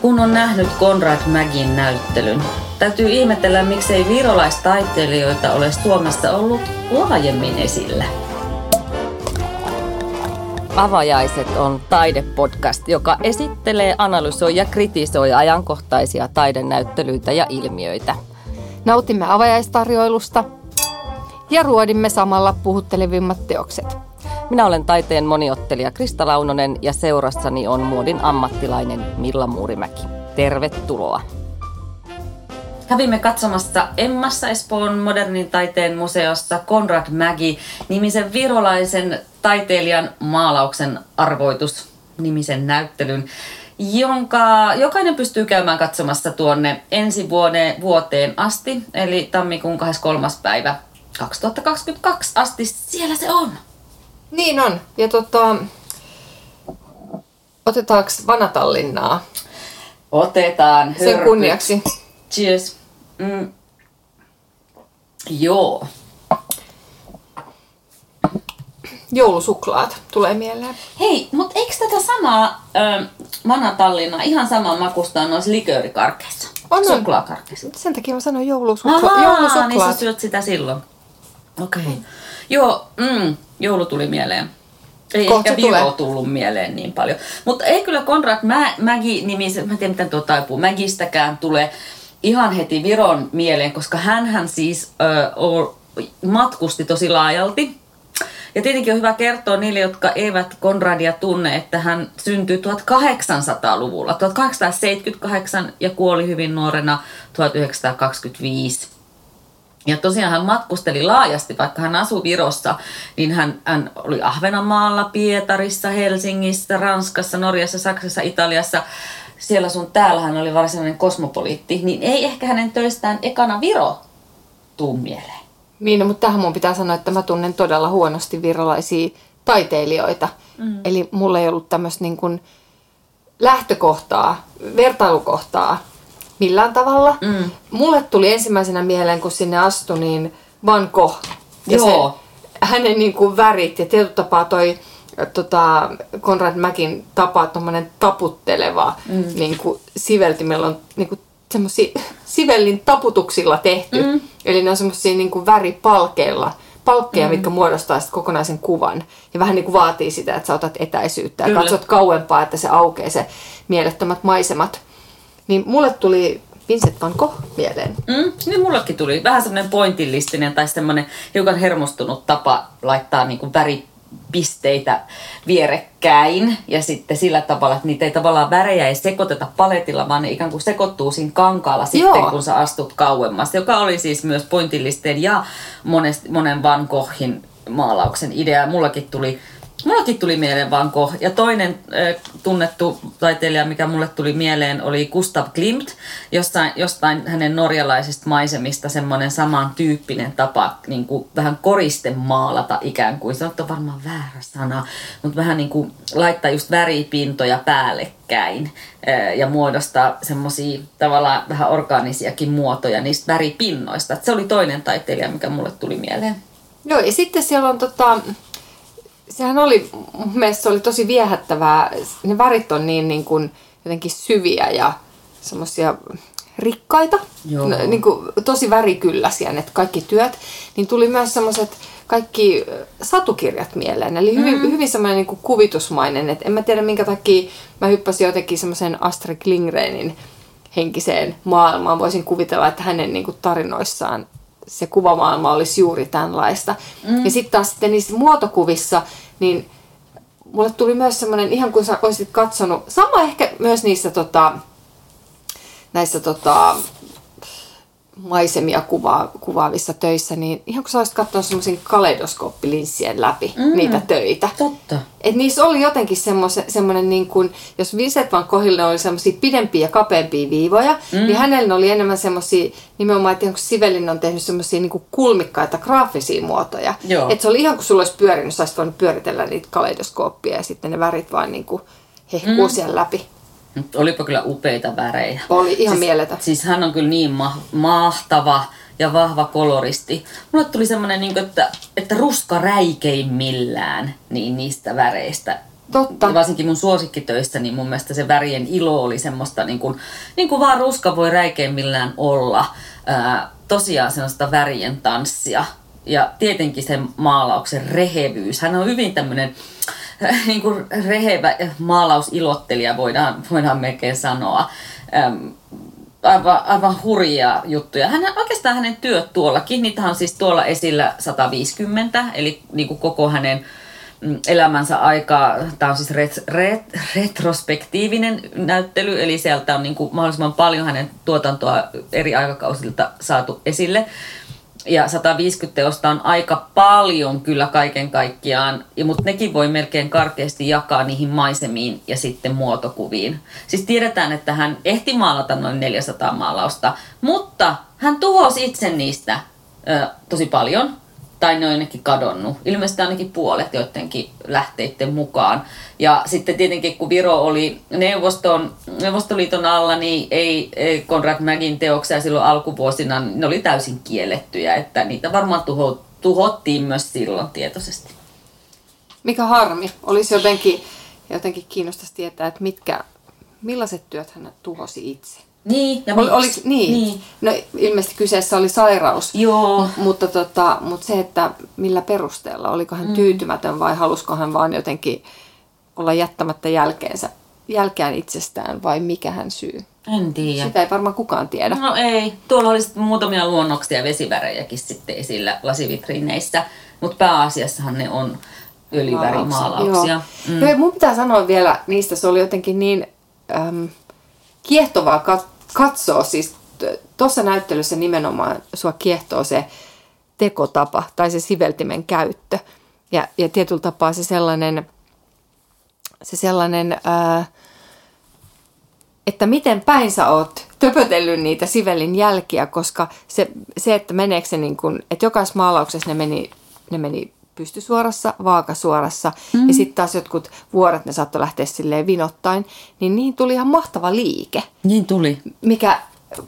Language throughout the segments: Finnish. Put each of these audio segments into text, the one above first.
kun on nähnyt Konrad Mägin näyttelyn. Täytyy ihmetellä, miksei virolaistaiteilijoita ole Suomessa ollut laajemmin esillä. Avajaiset on taidepodcast, joka esittelee, analysoi ja kritisoi ajankohtaisia taidenäyttelyitä ja ilmiöitä. Nautimme avajaistarjoilusta ja ruodimme samalla puhuttelevimmat teokset. Minä olen taiteen moniottelija Krista Launonen ja seurassani on muodin ammattilainen Milla Muurimäki. Tervetuloa! Kävimme katsomassa Emmassa Espoon modernin taiteen museossa Konrad Mägi nimisen virolaisen taiteilijan maalauksen arvoitus nimisen näyttelyn, jonka jokainen pystyy käymään katsomassa tuonne ensi vuoden, vuoteen asti, eli tammikuun 23. päivä 2022 asti. Siellä se on! Niin on. Ja tota, otetaanko Vanatallinnaa? Otetaan. Sen kunniaksi. Cheers. Mm. Joo. Joulusuklaat tulee mieleen. Hei, mutta eikö tätä samaa ö, Vanatallinna ihan saman makusta on noissa liköörikarkeissa? On, on. Suklaakarkeissa. Sen takia mä sanoin joulusukla- Ahaa, joulusuklaat. niin sä syöt sitä silloin. Okei. Okay. Joo, mm, joulu tuli mieleen. Ei Kohta ehkä Viro tulee. tullut mieleen niin paljon. Mutta ei kyllä Konrad Mä, Mägi nimisen, mä en tiedä miten tuo taipuu, Mägistäkään tule ihan heti Viron mieleen, koska hän siis ö, matkusti tosi laajalti. Ja tietenkin on hyvä kertoa niille, jotka eivät Konradia tunne, että hän syntyi 1800-luvulla, 1878 ja kuoli hyvin nuorena 1925. Ja tosiaan hän matkusteli laajasti, vaikka hän asui Virossa, niin hän, hän oli Ahvenanmaalla, Pietarissa, Helsingissä, Ranskassa, Norjassa, Saksassa, Italiassa. Siellä sun täällä hän oli varsinainen kosmopoliitti, niin ei ehkä hänen töistään ekana Viro tuu mieleen. Niin, no, mutta tähän mun pitää sanoa, että mä tunnen todella huonosti virolaisia taiteilijoita. Mm. Eli mulla ei ollut tämmöistä niin kuin lähtökohtaa, vertailukohtaa millään tavalla. Mm. Mulle tuli ensimmäisenä mieleen, kun sinne astui, niin Van Gogh. Ja Joo. Se, hänen niin kuin värit ja tietyllä tapaa toi tota, Konrad Mäkin tapa, tuommoinen taputteleva mm. niin kuin siveltimellä on niin kuin semmosia sivellin taputuksilla tehty. Mm. Eli ne on semmoisia niin kuin väripalkeilla, palkkeja, mm. mitkä muodostaa sit kokonaisen kuvan. Ja vähän niin kuin vaatii sitä, että sä otat etäisyyttä ja Kyllä. katsot kauempaa, että se aukeaa se mielettömät maisemat. Niin mulle tuli Vincent van Gogh mieleen. Mm, niin mullekin tuli vähän semmoinen pointillistinen tai semmoinen hiukan hermostunut tapa laittaa niinku väripisteitä vierekkäin ja sitten sillä tavalla, että niitä ei tavallaan värejä ei sekoiteta paletilla, vaan ne ikään kuin sekoittuu siinä kankaalla sitten, Joo. kun sä astut kauemmas, joka oli siis myös pointillisteen ja monest, monen Van Goghin maalauksen idea. Mullakin tuli Mullakin tuli mieleen Van Gogh. Ja toinen äh, tunnettu taiteilija, mikä mulle tuli mieleen, oli Gustav Klimt. Jostain, jostain hänen norjalaisista maisemista semmoinen samantyyppinen tapa niin kuin vähän koriste maalata ikään kuin. Se on varmaan väärä sana, mutta vähän niin kuin laittaa just väripintoja päällekkäin äh, ja muodostaa semmoisia tavallaan vähän orgaanisiakin muotoja niistä väripinnoista. Et se oli toinen taiteilija, mikä mulle tuli mieleen. Joo, ja sitten siellä on tota, sehän oli, mun mielestä se oli tosi viehättävää. Ne värit on niin, niin kuin, jotenkin syviä ja semmoisia rikkaita, Joo. no, niin kuin, tosi värikylläisiä ne kaikki työt. Niin tuli myös semmoiset kaikki satukirjat mieleen. Eli hyvin, mm. hyvin semmoinen niin kuin kuvitusmainen. Et en mä tiedä minkä takia mä hyppäsin jotenkin semmoisen Astrid Lindgrenin henkiseen maailmaan. Voisin kuvitella, että hänen niin kuin tarinoissaan se kuvamaailma olisi juuri tämänlaista. Mm. Ja sitten taas sitten niissä muotokuvissa, niin mulle tuli myös semmoinen, ihan kuin sä olisit katsonut, sama ehkä myös niissä tota, näissä tota, maisemia kuvaa, kuvaavissa töissä, niin ihan kun sä olisit katsonut semmoisen kaleidoskooppilinssien läpi mm. niitä töitä. Totta. Et niissä oli jotenkin semmoinen, niin kuin, jos Vincent van Goghille oli semmoisia pidempiä ja kapeampia viivoja, mm. niin hänellä oli enemmän semmoisia, nimenomaan, että Sivelin on tehnyt semmoisia niin kulmikkaita graafisia muotoja. Että se oli ihan kuin sulla olisi pyörinyt, sä olisit voinut pyöritellä niitä kaleidoskooppia ja sitten ne värit vaan niin kuin hehkuu mm. siellä läpi. Mut Olipa kyllä upeita värejä. Oli ihan siis, mieletön. Siis hän on kyllä niin ma- mahtava ja vahva koloristi. Mulle tuli semmoinen, niin että, että ruska räikeimmillään niin niistä väreistä Totta. Ja varsinkin mun suosikkitöissä, niin mun mielestä se värien ilo oli semmoista, niin kuin, niin kuin vaan ruska voi räikeimmillään olla. Ää, tosiaan semmoista värien tanssia. Ja tietenkin sen maalauksen rehevyys. Hän on hyvin tämmöinen niin kuin rehevä maalausilottelija, voidaan, voidaan melkein sanoa. Aivan, aivan hurjia juttuja. Hän, oikeastaan hänen työt tuollakin, niitä on siis tuolla esillä 150, eli niin kuin koko hänen mm, elämänsä aikaa. Tämä on siis ret, ret, retrospektiivinen näyttely, eli sieltä on niin kuin mahdollisimman paljon hänen tuotantoa eri aikakausilta saatu esille. Ja 150 teosta on aika paljon kyllä kaiken kaikkiaan, mutta nekin voi melkein karkeasti jakaa niihin maisemiin ja sitten muotokuviin. Siis tiedetään, että hän ehti maalata noin 400 maalausta, mutta hän tuhosi itse niistä ö, tosi paljon – tai ne on jonnekin kadonnut. Ilmeisesti ainakin puolet joidenkin lähteiden mukaan. Ja sitten tietenkin kun Viro oli Neuvoston, Neuvostoliiton alla, niin ei, ei Konrad Mägin teoksia silloin alkuvuosina, ne oli täysin kiellettyjä, että niitä varmaan tuho, tuhottiin myös silloin tietoisesti. Mikä harmi. Olisi jotenkin, jotenkin kiinnostaisi tietää, että mitkä, millaiset työt hän tuhosi itse. Niin, ja Ol, oliko, niin. niin. No ilmeisesti kyseessä oli sairaus. Joo. Mutta, tota, mutta se, että millä perusteella, oliko hän mm. tyytymätön vai halusko hän vaan jotenkin olla jättämättä jälkeensä, jälkeen itsestään vai mikä hän syy? En tiedä. Sitä ei varmaan kukaan tiedä. No ei. Tuolla oli muutamia luonnoksia ja vesivärejäkin sitten esillä lasivitriineissä, mutta pääasiassahan ne on öljyvärimaalauksia. Mm. Joo. mun pitää sanoa vielä niistä, se oli jotenkin niin äm, kiehtovaa kat- katsoa. Siis tuossa näyttelyssä nimenomaan sua kiehtoo se tekotapa tai se siveltimen käyttö. Ja, ja tietyllä tapaa se sellainen, se sellainen ää, että miten päin sä oot töpötellyt niitä sivelin jälkiä, koska se, se että meneekö se niin kuin, että jokaisessa maalauksessa ne meni, ne meni pystysuorassa, vaakasuorassa mm. ja sitten taas jotkut vuoret ne saattoi lähteä silleen vinottain, niin niin tuli ihan mahtava liike. Niin tuli. Mikä,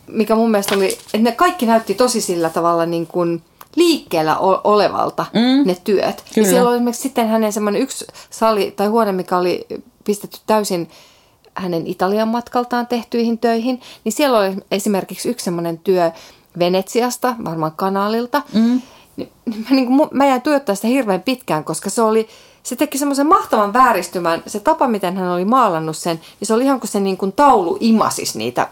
mikä mun mielestä oli, että ne kaikki näytti tosi sillä tavalla niin kuin liikkeellä olevalta mm. ne työt. Kyllä. Ja siellä oli esimerkiksi sitten hänen semmoinen yksi sali tai huone, mikä oli pistetty täysin hänen Italian matkaltaan tehtyihin töihin, niin siellä oli esimerkiksi yksi semmoinen työ Venetsiasta, varmaan kanaalilta, mm niin, niin mä, niin kuin, mä jäin tuijottaa sitä hirveän pitkään, koska se oli, se teki semmoisen mahtavan vääristymän. Se tapa, miten hän oli maalannut sen, niin se oli ihan kuin se niin kuin taulu imasis niitä,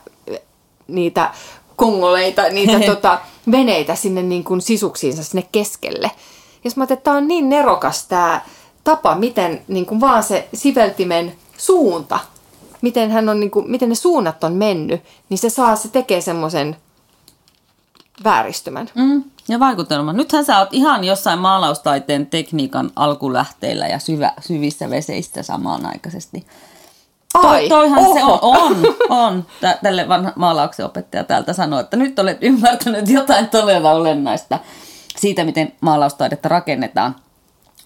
niitä kongoleita, niitä tota, veneitä sinne niin kuin sisuksiinsa sinne keskelle. Ja mä että tämä on niin nerokas tämä tapa, miten niin kuin vaan se siveltimen suunta, miten, hän on, niin kuin, miten ne suunnat on mennyt, niin se saa, se tekee semmoisen vääristymän. Mm. Ja vaikutelma. Nythän sä oot ihan jossain maalaustaiteen tekniikan alkulähteillä ja syvä, syvissä veseissä samanaikaisesti. Ai, to, toihan oho. se on, on, on. Tälle vanha maalauksen opettaja täältä sanoi, että nyt olet ymmärtänyt jotain todella olennaista siitä, miten maalaustaidetta rakennetaan.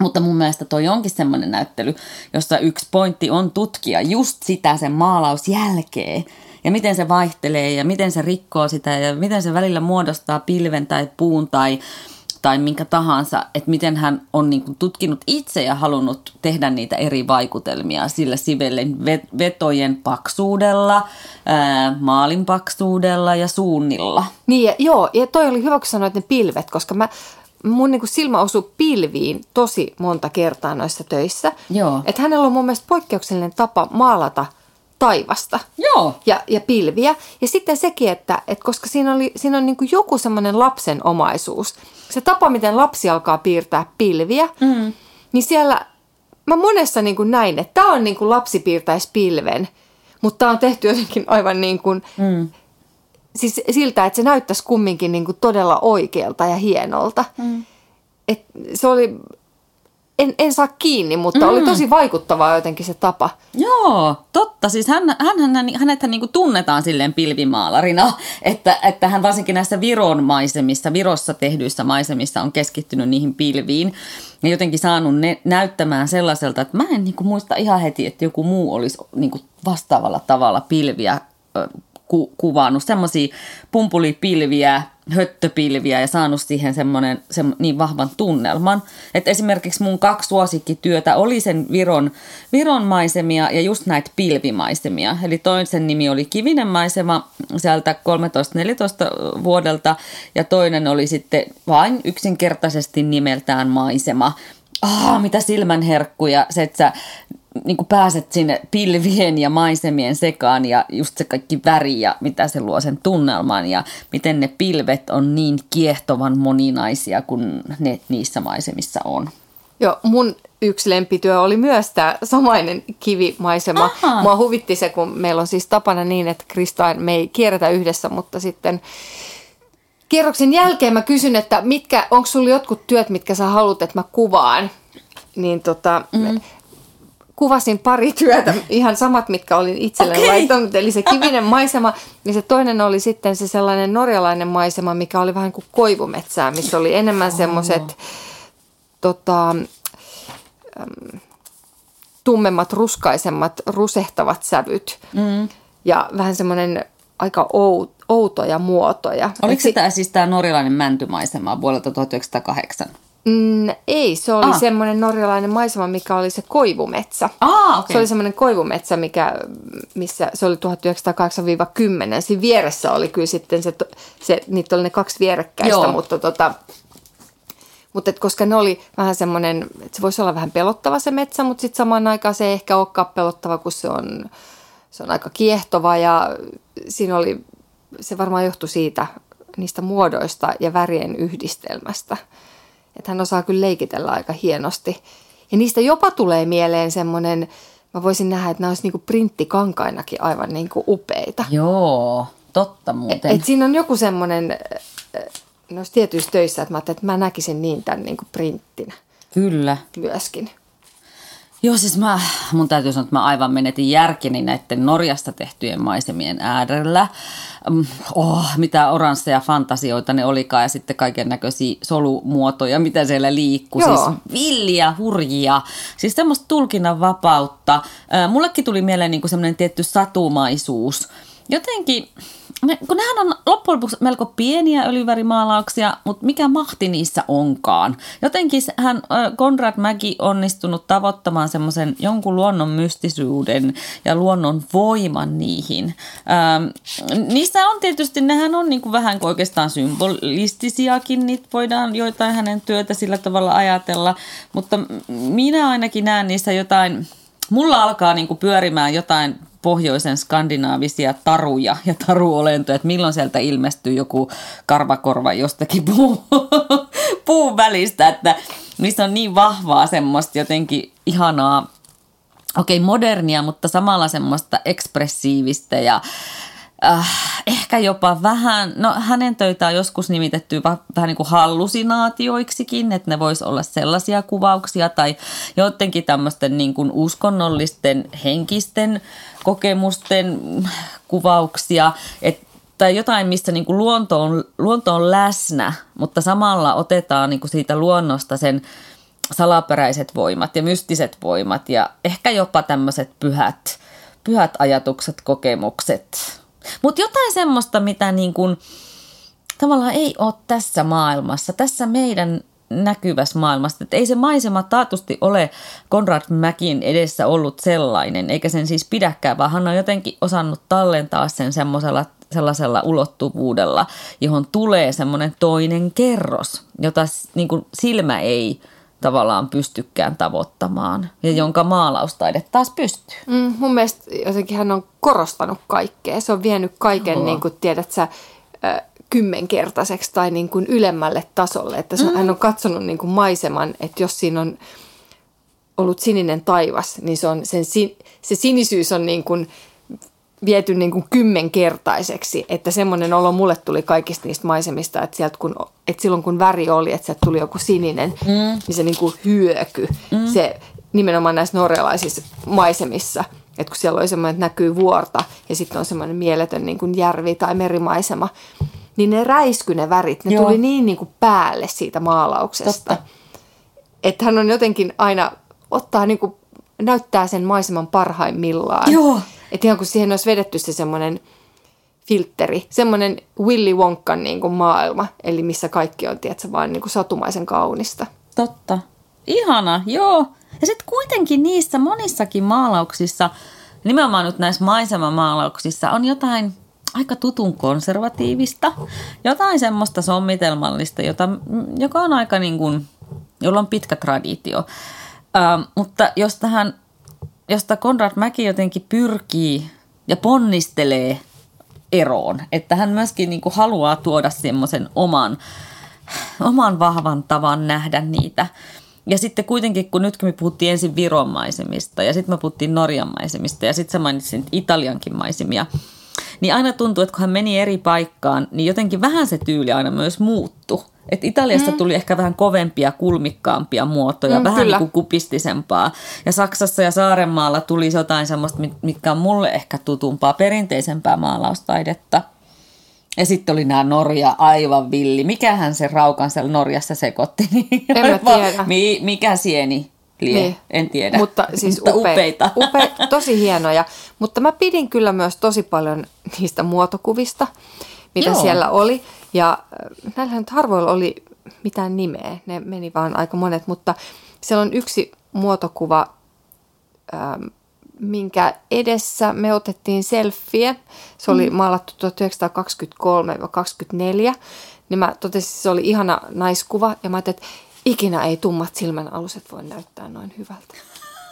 Mutta mun mielestä toi onkin semmoinen näyttely, jossa yksi pointti on tutkia just sitä sen maalausjälkeen ja miten se vaihtelee ja miten se rikkoo sitä ja miten se välillä muodostaa pilven tai puun tai, tai minkä tahansa, että miten hän on niin kuin tutkinut itse ja halunnut tehdä niitä eri vaikutelmia sillä sivellen vetojen paksuudella, ää, maalin paksuudella ja suunnilla. Niin, ja, joo, ja toi oli hyvä, kun sanoit ne pilvet, koska mä, mun niin kuin silmä osui pilviin tosi monta kertaa noissa töissä. Joo. Että hänellä on mun mielestä poikkeuksellinen tapa maalata – taivasta Joo. Ja, ja pilviä. Ja sitten sekin, että, että koska siinä, oli, siinä on niin kuin joku semmoinen lapsen omaisuus, se tapa, miten lapsi alkaa piirtää pilviä, mm. niin siellä mä monessa niin kuin näin, että tämä on niin kuin lapsi piirtäisi pilven, mutta tämä on tehty jotenkin aivan niin kuin, mm. siis siltä, että se näyttäisi kumminkin niin kuin todella oikealta ja hienolta. Mm. Et se oli en, en saa kiinni, mutta mm. oli tosi vaikuttavaa jotenkin se tapa. Joo, totta. Siis hän, hän, hän, hänet niin tunnetaan silleen pilvimaalarina, että, että hän varsinkin näissä Viron maisemissa, Virossa tehdyissä maisemissa on keskittynyt niihin pilviin ja jotenkin saanut ne näyttämään sellaiselta, että mä en niin kuin muista ihan heti, että joku muu olisi niin kuin vastaavalla tavalla pilviä ku, kuvannut. Semmoisia pumpulipilviä, höttöpilviä ja saanut siihen semmoinen se, niin vahvan tunnelman. Että esimerkiksi mun kaksi suosikkityötä oli sen Viron, Viron maisemia ja just näitä pilvimaisemia. Eli toisen nimi oli Kivinen maisema sieltä 13-14 vuodelta ja toinen oli sitten vain yksinkertaisesti nimeltään maisema. Ah, mitä silmänherkkuja, se, että sä niin kuin pääset sinne pilvien ja maisemien sekaan ja just se kaikki väri ja mitä se luo sen tunnelman ja miten ne pilvet on niin kiehtovan moninaisia kuin ne niissä maisemissa on. Joo, mun yksi lempityö oli myös tämä samainen kivimaisema. Aha. Mua huvitti se, kun meillä on siis tapana niin, että Kristain me ei kierretä yhdessä, mutta sitten kierroksen jälkeen mä kysyn, että mitkä, onko sulla jotkut työt, mitkä sä haluat, että mä kuvaan? Niin tota, mm kuvasin pari työtä, ihan samat, mitkä olin itselleni okay. laittanut. Eli se kivinen maisema, niin se toinen oli sitten se sellainen norjalainen maisema, mikä oli vähän kuin koivumetsää, missä oli enemmän oh. semmoiset tota, tummemmat, ruskaisemmat, rusehtavat sävyt. Mm. Ja vähän semmoinen aika outoja muotoja. Oliko se tämä siis tämä norjalainen mäntymaisema vuodelta 1908? Mm, ei, se oli ah. semmoinen norjalainen maisema, mikä oli se koivumetsä. Ah, okay. Se oli semmoinen koivumetsä, mikä, missä se oli 1908-10. Siinä vieressä oli kyllä sitten se, se niitä oli ne kaksi vierekkäistä, Joo. mutta tota, mutta et koska ne oli vähän semmoinen, että se voisi olla vähän pelottava se metsä, mutta sitten samaan aikaan se ei ehkä olekaan pelottava, kun se on, se on aika kiehtova ja siinä oli, se varmaan johtui siitä, niistä muodoista ja värien yhdistelmästä että hän osaa kyllä leikitellä aika hienosti. Ja niistä jopa tulee mieleen semmoinen, mä voisin nähdä, että nämä olisi niinku printtikankainakin aivan niinku upeita. Joo, totta muuten. Et, et siinä on joku semmoinen noissa tietyissä töissä, että mä että mä näkisin niin tämän niinku printtinä. Kyllä. Myöskin. Joo, siis mä, mun täytyy sanoa, että mä aivan menetin järkeni näiden Norjasta tehtyjen maisemien äärellä. Mm, oh, mitä oransseja fantasioita ne olikaan ja sitten kaiken näköisiä solumuotoja, mitä siellä liikkuu. Joo. Siis villiä, hurjia, siis semmoista tulkinnan vapautta. Mullekin tuli mieleen niin semmoinen tietty satumaisuus. Jotenkin, ne, kun nehän on loppujen lopuksi melko pieniä öljyvärimaalauksia, mutta mikä mahti niissä onkaan. Jotenkin hän, Konrad Mäki onnistunut tavoittamaan semmoisen jonkun luonnon mystisyyden ja luonnon voiman niihin. Ähm, niissä on tietysti, nehän on niinku vähän kuin oikeastaan symbolistisiakin, niitä voidaan joitain hänen työtä sillä tavalla ajatella, mutta minä ainakin näen niissä jotain, mulla alkaa niinku pyörimään jotain pohjoisen skandinaavisia taruja ja taruolentoja, että milloin sieltä ilmestyy joku karvakorva jostakin puu, puun välistä, että niissä on niin vahvaa semmoista jotenkin ihanaa, okei okay, modernia, mutta samalla semmoista ekspressiivistä ja äh, ehkä jopa vähän, no hänen töitä on joskus nimitetty vähän niin kuin hallusinaatioiksikin, että ne vois olla sellaisia kuvauksia tai jotenkin tämmöisten niin kuin uskonnollisten henkisten kokemusten kuvauksia, että tai jotain, missä niin kuin luonto, on, luonto on läsnä, mutta samalla otetaan niin kuin siitä luonnosta sen salaperäiset voimat ja mystiset voimat ja ehkä jopa tämmöiset pyhät, pyhät ajatukset, kokemukset. Mutta jotain semmoista, mitä niin kuin, tavallaan ei ole tässä maailmassa, tässä meidän näkyvässä maailmassa. Että ei se maisema taatusti ole Konrad Mäkin edessä ollut sellainen, eikä sen siis pidäkään, vaan hän on jotenkin osannut tallentaa sen semmoisella sellaisella ulottuvuudella, johon tulee semmoinen toinen kerros, jota niin kuin silmä ei tavallaan pystykään tavoittamaan ja jonka maalaustaide taas pystyy. Mm, mun mielestä jotenkin hän on korostanut kaikkea. Se on vienyt kaiken, niin kuin tiedät sä, kymmenkertaiseksi tai niin kuin ylemmälle tasolle. Että se, mm. hän on katsonut niin kuin maiseman, että jos siinä on ollut sininen taivas, niin se, on, sen, se sinisyys on niin kuin viety niin kuin kymmenkertaiseksi. Että semmoinen olo mulle tuli kaikista niistä maisemista, että, sieltä kun, että silloin kun väri oli, että sieltä tuli joku sininen, mm. niin se niin kuin hyöky. Mm. Se nimenomaan näissä norjalaisissa maisemissa – että kun siellä oli semmoinen, että näkyy vuorta ja sitten on semmoinen mieletön niin kuin järvi tai merimaisema, niin ne räisky ne värit, ne Joo. tuli niin, niin kuin päälle siitä maalauksesta. Että hän on jotenkin aina, ottaa niin kuin, näyttää sen maiseman parhaimmillaan. Joo. Että ihan kun siihen olisi vedetty se semmoinen filtteri, semmoinen Willy Wonkan niin kuin maailma, eli missä kaikki on, tiedätkö, vain niin kuin satumaisen kaunista. Totta. Ihana, joo. Ja sitten kuitenkin niissä monissakin maalauksissa, nimenomaan nyt näissä maisemamaalauksissa, on jotain aika tutun konservatiivista, jotain semmoista sommitelmallista, jota, joka on aika niin kuin, jolla on pitkä traditio. Ähm, mutta jos tähän, josta Konrad Mäki jotenkin pyrkii ja ponnistelee eroon, että hän myöskin niin kuin haluaa tuoda semmoisen oman, oman vahvan tavan nähdä niitä – ja sitten kuitenkin, kun nytkin me puhuttiin ensin Viron maisemista ja sitten me puhuttiin Norjan maisemista ja sitten sä mainitsin Italiankin maisemia, niin aina tuntuu, että kun hän meni eri paikkaan, niin jotenkin vähän se tyyli aina myös muuttui. Et Italiasta mm. tuli ehkä vähän kovempia, kulmikkaampia muotoja, mm, vähän niin kuin kupistisempaa. Ja Saksassa ja Saarenmaalla tuli jotain semmoista, mitkä on mulle ehkä tutumpaa, perinteisempää maalaustaidetta – ja sitten oli nämä Norja aivan villi. Mikähän se raukan siellä Norjassa sekoitti? En mä tiedä. Mi, mikä sieni lie? Niin. En tiedä. Mutta siis Mutta upe, upeita. Upe, tosi hienoja. Mutta mä pidin kyllä myös tosi paljon niistä muotokuvista, mitä Joo. siellä oli. Ja äh, näillä nyt harvoilla oli mitään nimeä. Ne meni vaan aika monet. Mutta siellä on yksi muotokuva, ähm, minkä edessä me otettiin selfie. Se oli mm. maalattu 1923-24. Niin mä totesin, että se oli ihana naiskuva. Ja mä ajattelin, että ikinä ei tummat silmän aluset voi näyttää noin hyvältä.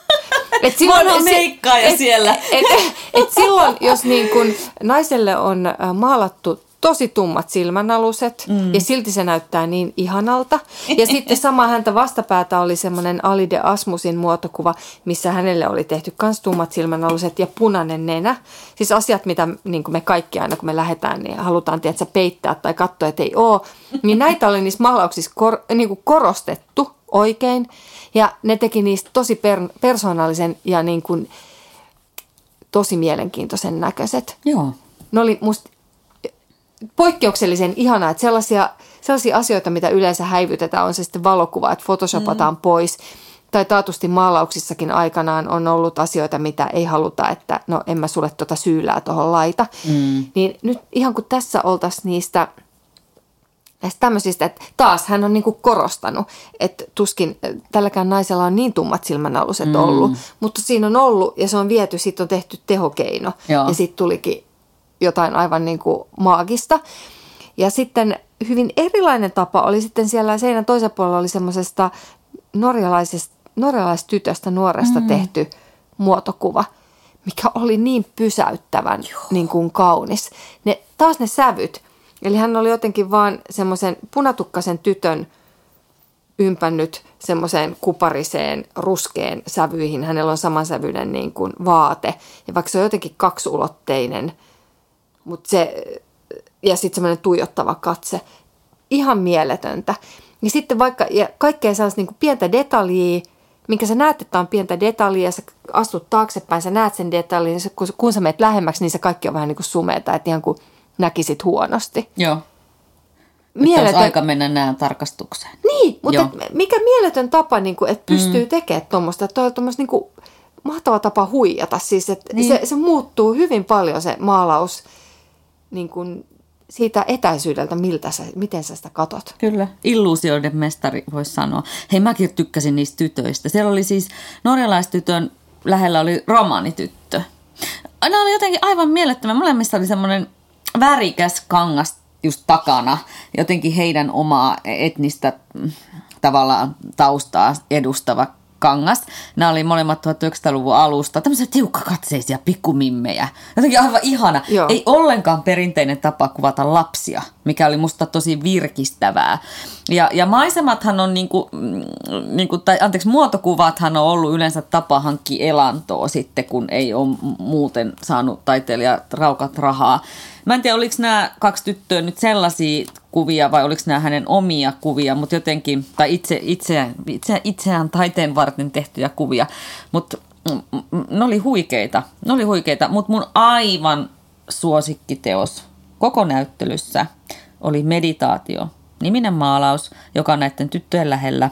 Et silloin, Vanha meikkaaja et, siellä. Et, et, et silloin, jos niin kun naiselle on maalattu tosi tummat silmänaluset mm. ja silti se näyttää niin ihanalta. Ja sitten sama häntä vastapäätä oli semmoinen Alide Asmusin muotokuva, missä hänelle oli tehty myös tummat silmänaluset ja punainen nenä. Siis asiat, mitä niin me kaikki aina kun me lähdetään, niin halutaan tiedätkö, peittää tai katsoa, että ei ole. Niin näitä oli niissä maalauksissa kor, niin kuin korostettu oikein ja ne teki niistä tosi per, persoonallisen ja niin kuin, tosi mielenkiintoisen näköiset. Joo. Ne oli musta poikkeuksellisen ihanaa, että sellaisia, sellaisia asioita, mitä yleensä häivytetään, on se sitten valokuva, että photoshopataan mm. pois. Tai taatusti maalauksissakin aikanaan on ollut asioita, mitä ei haluta, että no en mä sulle tuota syylää tuohon laita. Mm. Niin nyt ihan kun tässä oltaisiin niistä näistä tämmöisistä, että taas hän on niinku korostanut, että tuskin tälläkään naisella on niin tummat silmänaluset mm. ollut, mutta siinä on ollut ja se on viety, sitten on tehty tehokeino Joo. ja sitten tulikin jotain aivan niin kuin maagista. Ja sitten hyvin erilainen tapa oli sitten siellä seinän toisella puolella oli semmoisesta norjalaisesta, norjalaistytöstä nuoresta mm. tehty muotokuva, mikä oli niin pysäyttävän niin kuin kaunis. Ne, taas ne sävyt, eli hän oli jotenkin vaan semmoisen punatukkasen tytön ympännyt semmoiseen kupariseen, ruskeen sävyihin. Hänellä on samansävyinen niin kuin vaate. Ja vaikka se on jotenkin kaksulotteinen – mutta se, ja sitten semmoinen tuijottava katse. Ihan mieletöntä. Ja sitten vaikka, ja kaikkea sellaista niin pientä detaljia, minkä sä näet, että on pientä detaljia, ja sä astut taaksepäin, sä näet sen detaljin, ja kun, kun sä menet lähemmäksi, niin se kaikki on vähän niin kuin sumeeta, että ihan kuin näkisit huonosti. Joo. Mieletön... aika mennä näin tarkastukseen. Niin, mutta mikä mieletön tapa, niin kuin, että pystyy mm. tekemään tuommoista. Tuo on tuommoista niin mahtava tapa huijata. Siis, että niin. se, se muuttuu hyvin paljon se maalaus niin kuin siitä etäisyydeltä, miltä sä, miten sä sitä katot. Kyllä, illuusioiden mestari voisi sanoa. Hei, mäkin tykkäsin niistä tytöistä. Siellä oli siis norjalaistytön lähellä oli romaanityttö. Ne oli jotenkin aivan mielettömän. Molemmissa oli semmoinen värikäs kangas just takana. Jotenkin heidän omaa etnistä mm, tavallaan taustaa edustava kangas. Nämä oli molemmat 1900-luvun alusta. Tämmöisiä tiukkakatseisia pikkumimmejä. Jotenkin aivan ihana. Joo. Ei ollenkaan perinteinen tapa kuvata lapsia, mikä oli musta tosi virkistävää. Ja, ja maisemathan on niinku, mm, niinku, tai anteeksi, muotokuvathan on ollut yleensä tapa hankkia elantoa sitten, kun ei ole muuten saanut taiteilijat raukat rahaa. Mä en tiedä, oliko nämä kaksi tyttöä nyt sellaisia kuvia vai oliko nämä hänen omia kuvia, mutta jotenkin, tai itse, itseään, itse, itseään taiteen varten tehtyjä kuvia, mutta ne oli huikeita, ne oli huikeita, mutta mun aivan suosikkiteos koko näyttelyssä oli Meditaatio, niminen maalaus, joka on näiden tyttöjen lähellä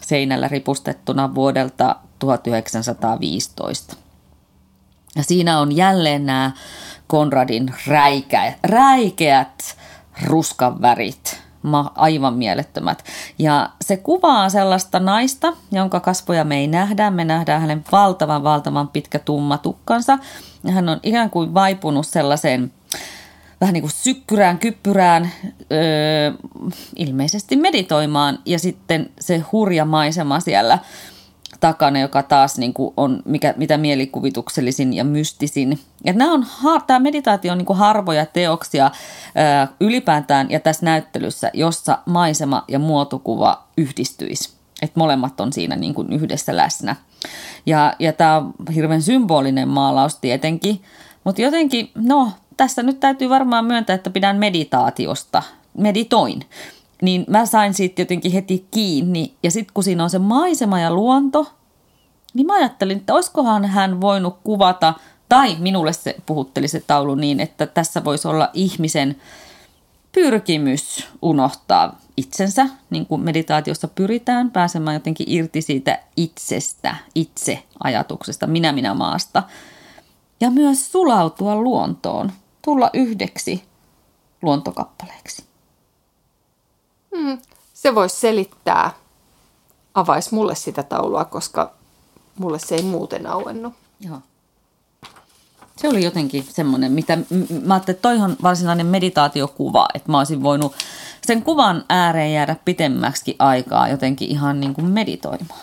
seinällä ripustettuna vuodelta 1915. Ja siinä on jälleen nämä Konradin räikä, räikeät ruskan värit, ma, aivan mielettömät. Ja se kuvaa sellaista naista, jonka kasvoja me ei nähdä. Me nähdään hänen valtavan, valtavan pitkä tumma tukkansa. Hän on ikään kuin vaipunut sellaiseen vähän niin kuin sykkyrään, kyppyrään, öö, ilmeisesti meditoimaan. Ja sitten se hurja maisema siellä takana, joka taas niin kuin on mikä, mitä mielikuvituksellisin ja mystisin. Ja nämä on, tämä meditaatio on niin kuin harvoja teoksia ää, ylipäätään ja tässä näyttelyssä, jossa maisema ja muotokuva yhdistyisi. Että molemmat on siinä niin kuin yhdessä läsnä. Ja, ja tämä on hirveän symbolinen maalaus tietenkin, mutta jotenkin, no tässä nyt täytyy varmaan myöntää, että pidän meditaatiosta, meditoin niin mä sain siitä jotenkin heti kiinni. Ja sitten kun siinä on se maisema ja luonto, niin mä ajattelin, että olisikohan hän voinut kuvata, tai minulle se puhutteli se taulu niin, että tässä voisi olla ihmisen pyrkimys unohtaa itsensä, niin kuin meditaatiossa pyritään pääsemään jotenkin irti siitä itsestä, itse-ajatuksesta, minä-minä-maasta. Ja myös sulautua luontoon, tulla yhdeksi luontokappaleeksi. Mm, se voisi selittää, avaisi mulle sitä taulua, koska mulle se ei muuten auennut. Joo. Se oli jotenkin semmoinen, mitä mä ajattelin, että toi on varsinainen meditaatiokuva, että mä olisin voinut sen kuvan ääreen jäädä pitemmäksi aikaa jotenkin ihan niin kuin meditoimaan.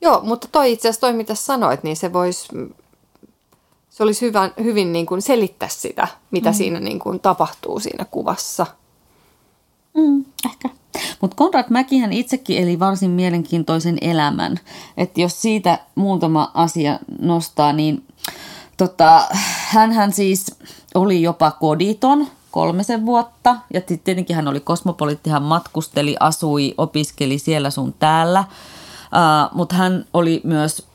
Joo, mutta toi itse asiassa toi, mitä sanoit, niin se voisi, se olisi hyvä, hyvin niin kuin selittää sitä, mitä mm. siinä niin kuin tapahtuu siinä kuvassa – Mm, ehkä. Mutta Konrad Mäkihän itsekin eli varsin mielenkiintoisen elämän. Että jos siitä muutama asia nostaa, niin tota, hän siis oli jopa koditon kolmesen vuotta. Ja tietenkin hän oli kosmopoliitti, hän matkusteli, asui, opiskeli siellä sun täällä. Uh, Mutta hän oli myös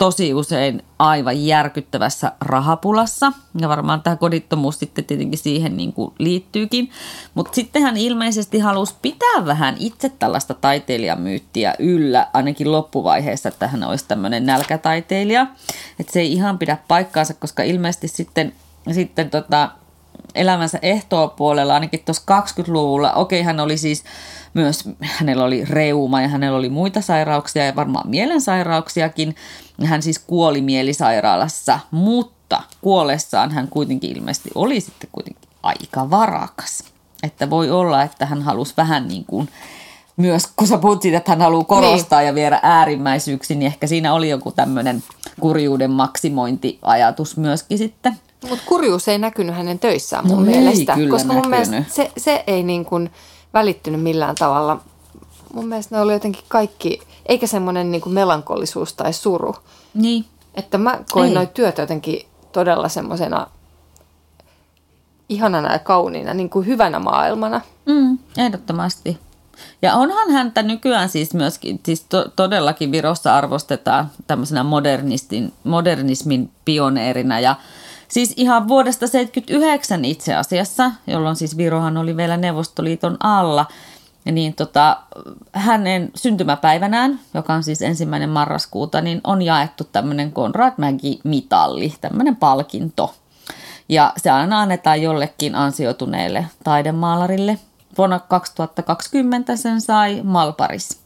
tosi usein aivan järkyttävässä rahapulassa. Ja varmaan tämä kodittomuus sitten tietenkin siihen niin kuin liittyykin. Mutta sitten hän ilmeisesti halusi pitää vähän itse tällaista taiteilijamyyttiä yllä, ainakin loppuvaiheessa, että hän olisi tämmöinen nälkätaiteilija. Että se ei ihan pidä paikkaansa, koska ilmeisesti sitten, sitten tota, elämänsä ehtoopuolella, ainakin tuossa 20-luvulla, okei hän oli siis myös, hänellä oli reuma ja hänellä oli muita sairauksia ja varmaan mielensairauksiakin. Hän siis kuoli mielisairaalassa, mutta kuollessaan hän kuitenkin ilmeisesti oli sitten kuitenkin aika varakas. Että voi olla, että hän halusi vähän niin kuin myös, kun sä puhut siitä, että hän haluaa korostaa niin. ja viedä äärimmäisyyksiin, niin ehkä siinä oli joku tämmöinen kurjuuden maksimointiajatus myöskin sitten. Mutta kurjuus ei näkynyt hänen töissään mun no mielestä, ei koska näkynyt. mun mielestä se, se ei niin kuin välittynyt millään tavalla. Mun mielestä ne oli jotenkin kaikki, eikä semmoinen niin kuin melankolisuus tai suru. Niin. Että mä koin noita työtä jotenkin todella semmoisena ihanana ja kauniina, niin kuin hyvänä maailmana. Mm, ehdottomasti. Ja onhan häntä nykyään siis myöskin, siis to, todellakin Virossa arvostetaan tämmöisenä modernistin, modernismin pioneerina ja Siis ihan vuodesta 1979 itse asiassa, jolloin siis Virohan oli vielä Neuvostoliiton alla, niin tota, hänen syntymäpäivänään, joka on siis ensimmäinen marraskuuta, niin on jaettu tämmöinen Konrad Mägi-mitalli, tämmöinen palkinto. Ja se aina annetaan jollekin ansioituneelle taidemaalarille. Vuonna 2020 sen sai Malparis.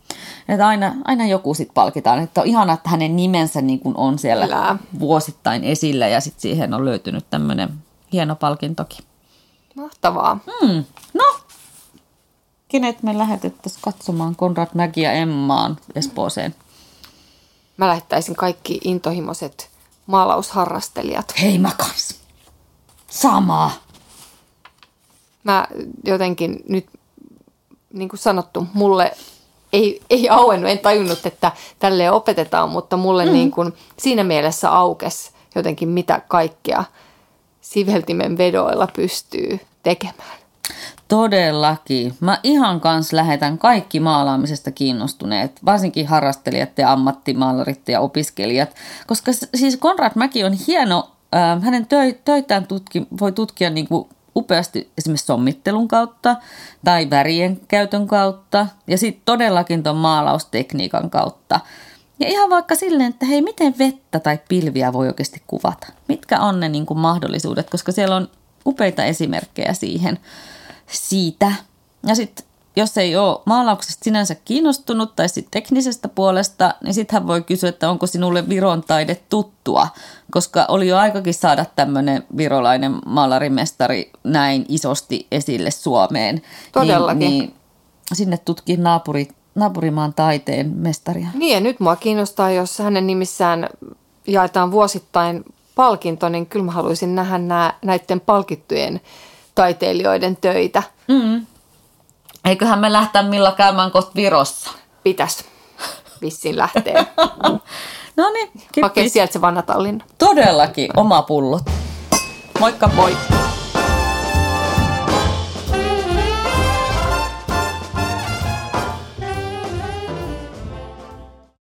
Että aina, aina joku sitten palkitaan. Että on ihana, että hänen nimensä niin kuin on siellä Elää. vuosittain esillä ja sitten siihen on löytynyt tämmöinen hieno palkintokin. Mahtavaa. Hmm. No, kenet me lähetettäisiin katsomaan Konrad Mäki ja Emmaan Espooseen? Mä lähettäisin kaikki intohimoiset maalausharrastelijat. Hei mä kans. Samaa. Mä jotenkin nyt, niin kuin sanottu, mulle ei, ei auennut, en tajunnut, että tälle opetetaan, mutta mulle mm. niin kuin siinä mielessä aukes jotenkin mitä kaikkea siveltimen vedoilla pystyy tekemään. Todellakin. Mä ihan kans lähetän kaikki maalaamisesta kiinnostuneet, varsinkin harrastelijat ja ammattimaalarit ja opiskelijat, koska siis Konrad Mäki on hieno, äh, hänen töitään tutki, voi tutkia niin kuin upeasti esimerkiksi sommittelun kautta tai värien käytön kautta ja sitten todellakin tuon maalaustekniikan kautta. Ja ihan vaikka silleen, että hei, miten vettä tai pilviä voi oikeasti kuvata? Mitkä on ne niin kuin mahdollisuudet, koska siellä on upeita esimerkkejä siihen, siitä. Ja sitten jos ei ole maalauksesta sinänsä kiinnostunut tai sit teknisestä puolesta, niin sitten hän voi kysyä, että onko sinulle Viron taide tuttua, koska oli jo aikakin saada tämmöinen virolainen maalarimestari näin isosti esille Suomeen. Todellakin. Niin, niin sinne tutkii naapuri, naapurimaan taiteen mestaria. Niin ja nyt mua kiinnostaa, jos hänen nimissään jaetaan vuosittain palkinto, niin kyllä mä haluaisin nähdä nää, näiden palkittujen taiteilijoiden töitä. Mm. Eiköhän me lähteä Milla käymään kohta Virossa. Pitäis vissiin lähteä. No niin, Hakee sieltä se vanha Tallinna. Todellakin, oma pullo. Moikka. Moi!